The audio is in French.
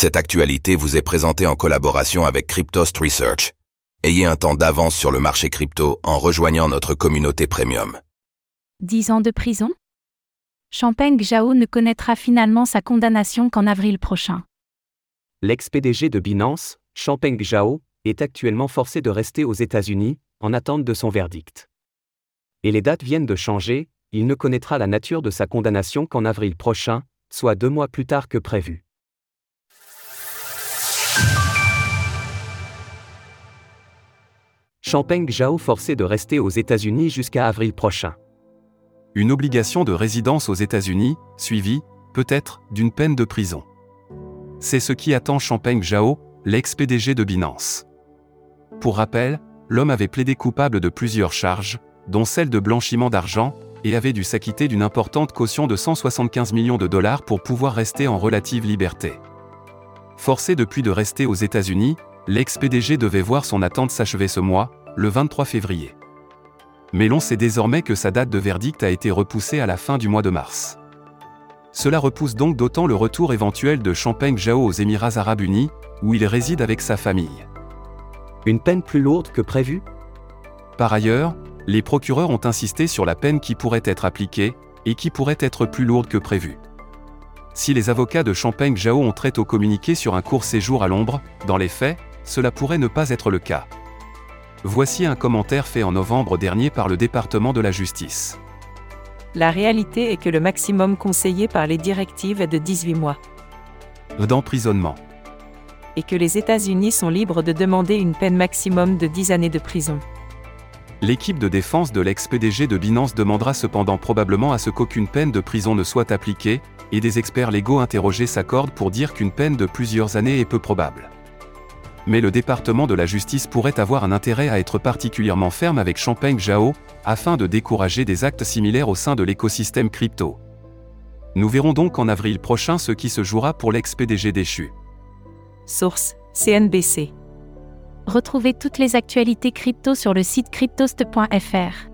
Cette actualité vous est présentée en collaboration avec Cryptost Research. Ayez un temps d'avance sur le marché crypto en rejoignant notre communauté premium. 10 ans de prison? Champagne Zhao ne connaîtra finalement sa condamnation qu'en avril prochain. L'ex-PDG de Binance, Champagne Zhao, est actuellement forcé de rester aux États-Unis, en attente de son verdict. Et les dates viennent de changer, il ne connaîtra la nature de sa condamnation qu'en avril prochain, soit deux mois plus tard que prévu. Champagne Zhao forcé de rester aux États-Unis jusqu'à avril prochain. Une obligation de résidence aux États-Unis, suivie, peut-être, d'une peine de prison. C'est ce qui attend Champagne Zhao, l'ex-PDG de Binance. Pour rappel, l'homme avait plaidé coupable de plusieurs charges, dont celle de blanchiment d'argent, et avait dû s'acquitter d'une importante caution de 175 millions de dollars pour pouvoir rester en relative liberté. Forcé depuis de rester aux États-Unis, l'ex-PDG devait voir son attente s'achever ce mois, le 23 février. Mais l'on sait désormais que sa date de verdict a été repoussée à la fin du mois de mars. Cela repousse donc d'autant le retour éventuel de Champagne Zhao aux Émirats arabes unis, où il réside avec sa famille. Une peine plus lourde que prévu Par ailleurs, les procureurs ont insisté sur la peine qui pourrait être appliquée, et qui pourrait être plus lourde que prévu. Si les avocats de Champagne Zhao ont très tôt communiqué sur un court séjour à l'ombre, dans les faits, cela pourrait ne pas être le cas. Voici un commentaire fait en novembre dernier par le département de la justice. La réalité est que le maximum conseillé par les directives est de 18 mois. D'emprisonnement. Et que les États-Unis sont libres de demander une peine maximum de 10 années de prison. L'équipe de défense de l'ex-PDG de Binance demandera cependant probablement à ce qu'aucune peine de prison ne soit appliquée, et des experts légaux interrogés s'accordent pour dire qu'une peine de plusieurs années est peu probable. Mais le département de la justice pourrait avoir un intérêt à être particulièrement ferme avec Champagne Zhao, afin de décourager des actes similaires au sein de l'écosystème crypto. Nous verrons donc en avril prochain ce qui se jouera pour l'ex-PDG déchu. Source CNBC. Retrouvez toutes les actualités crypto sur le site cryptost.fr.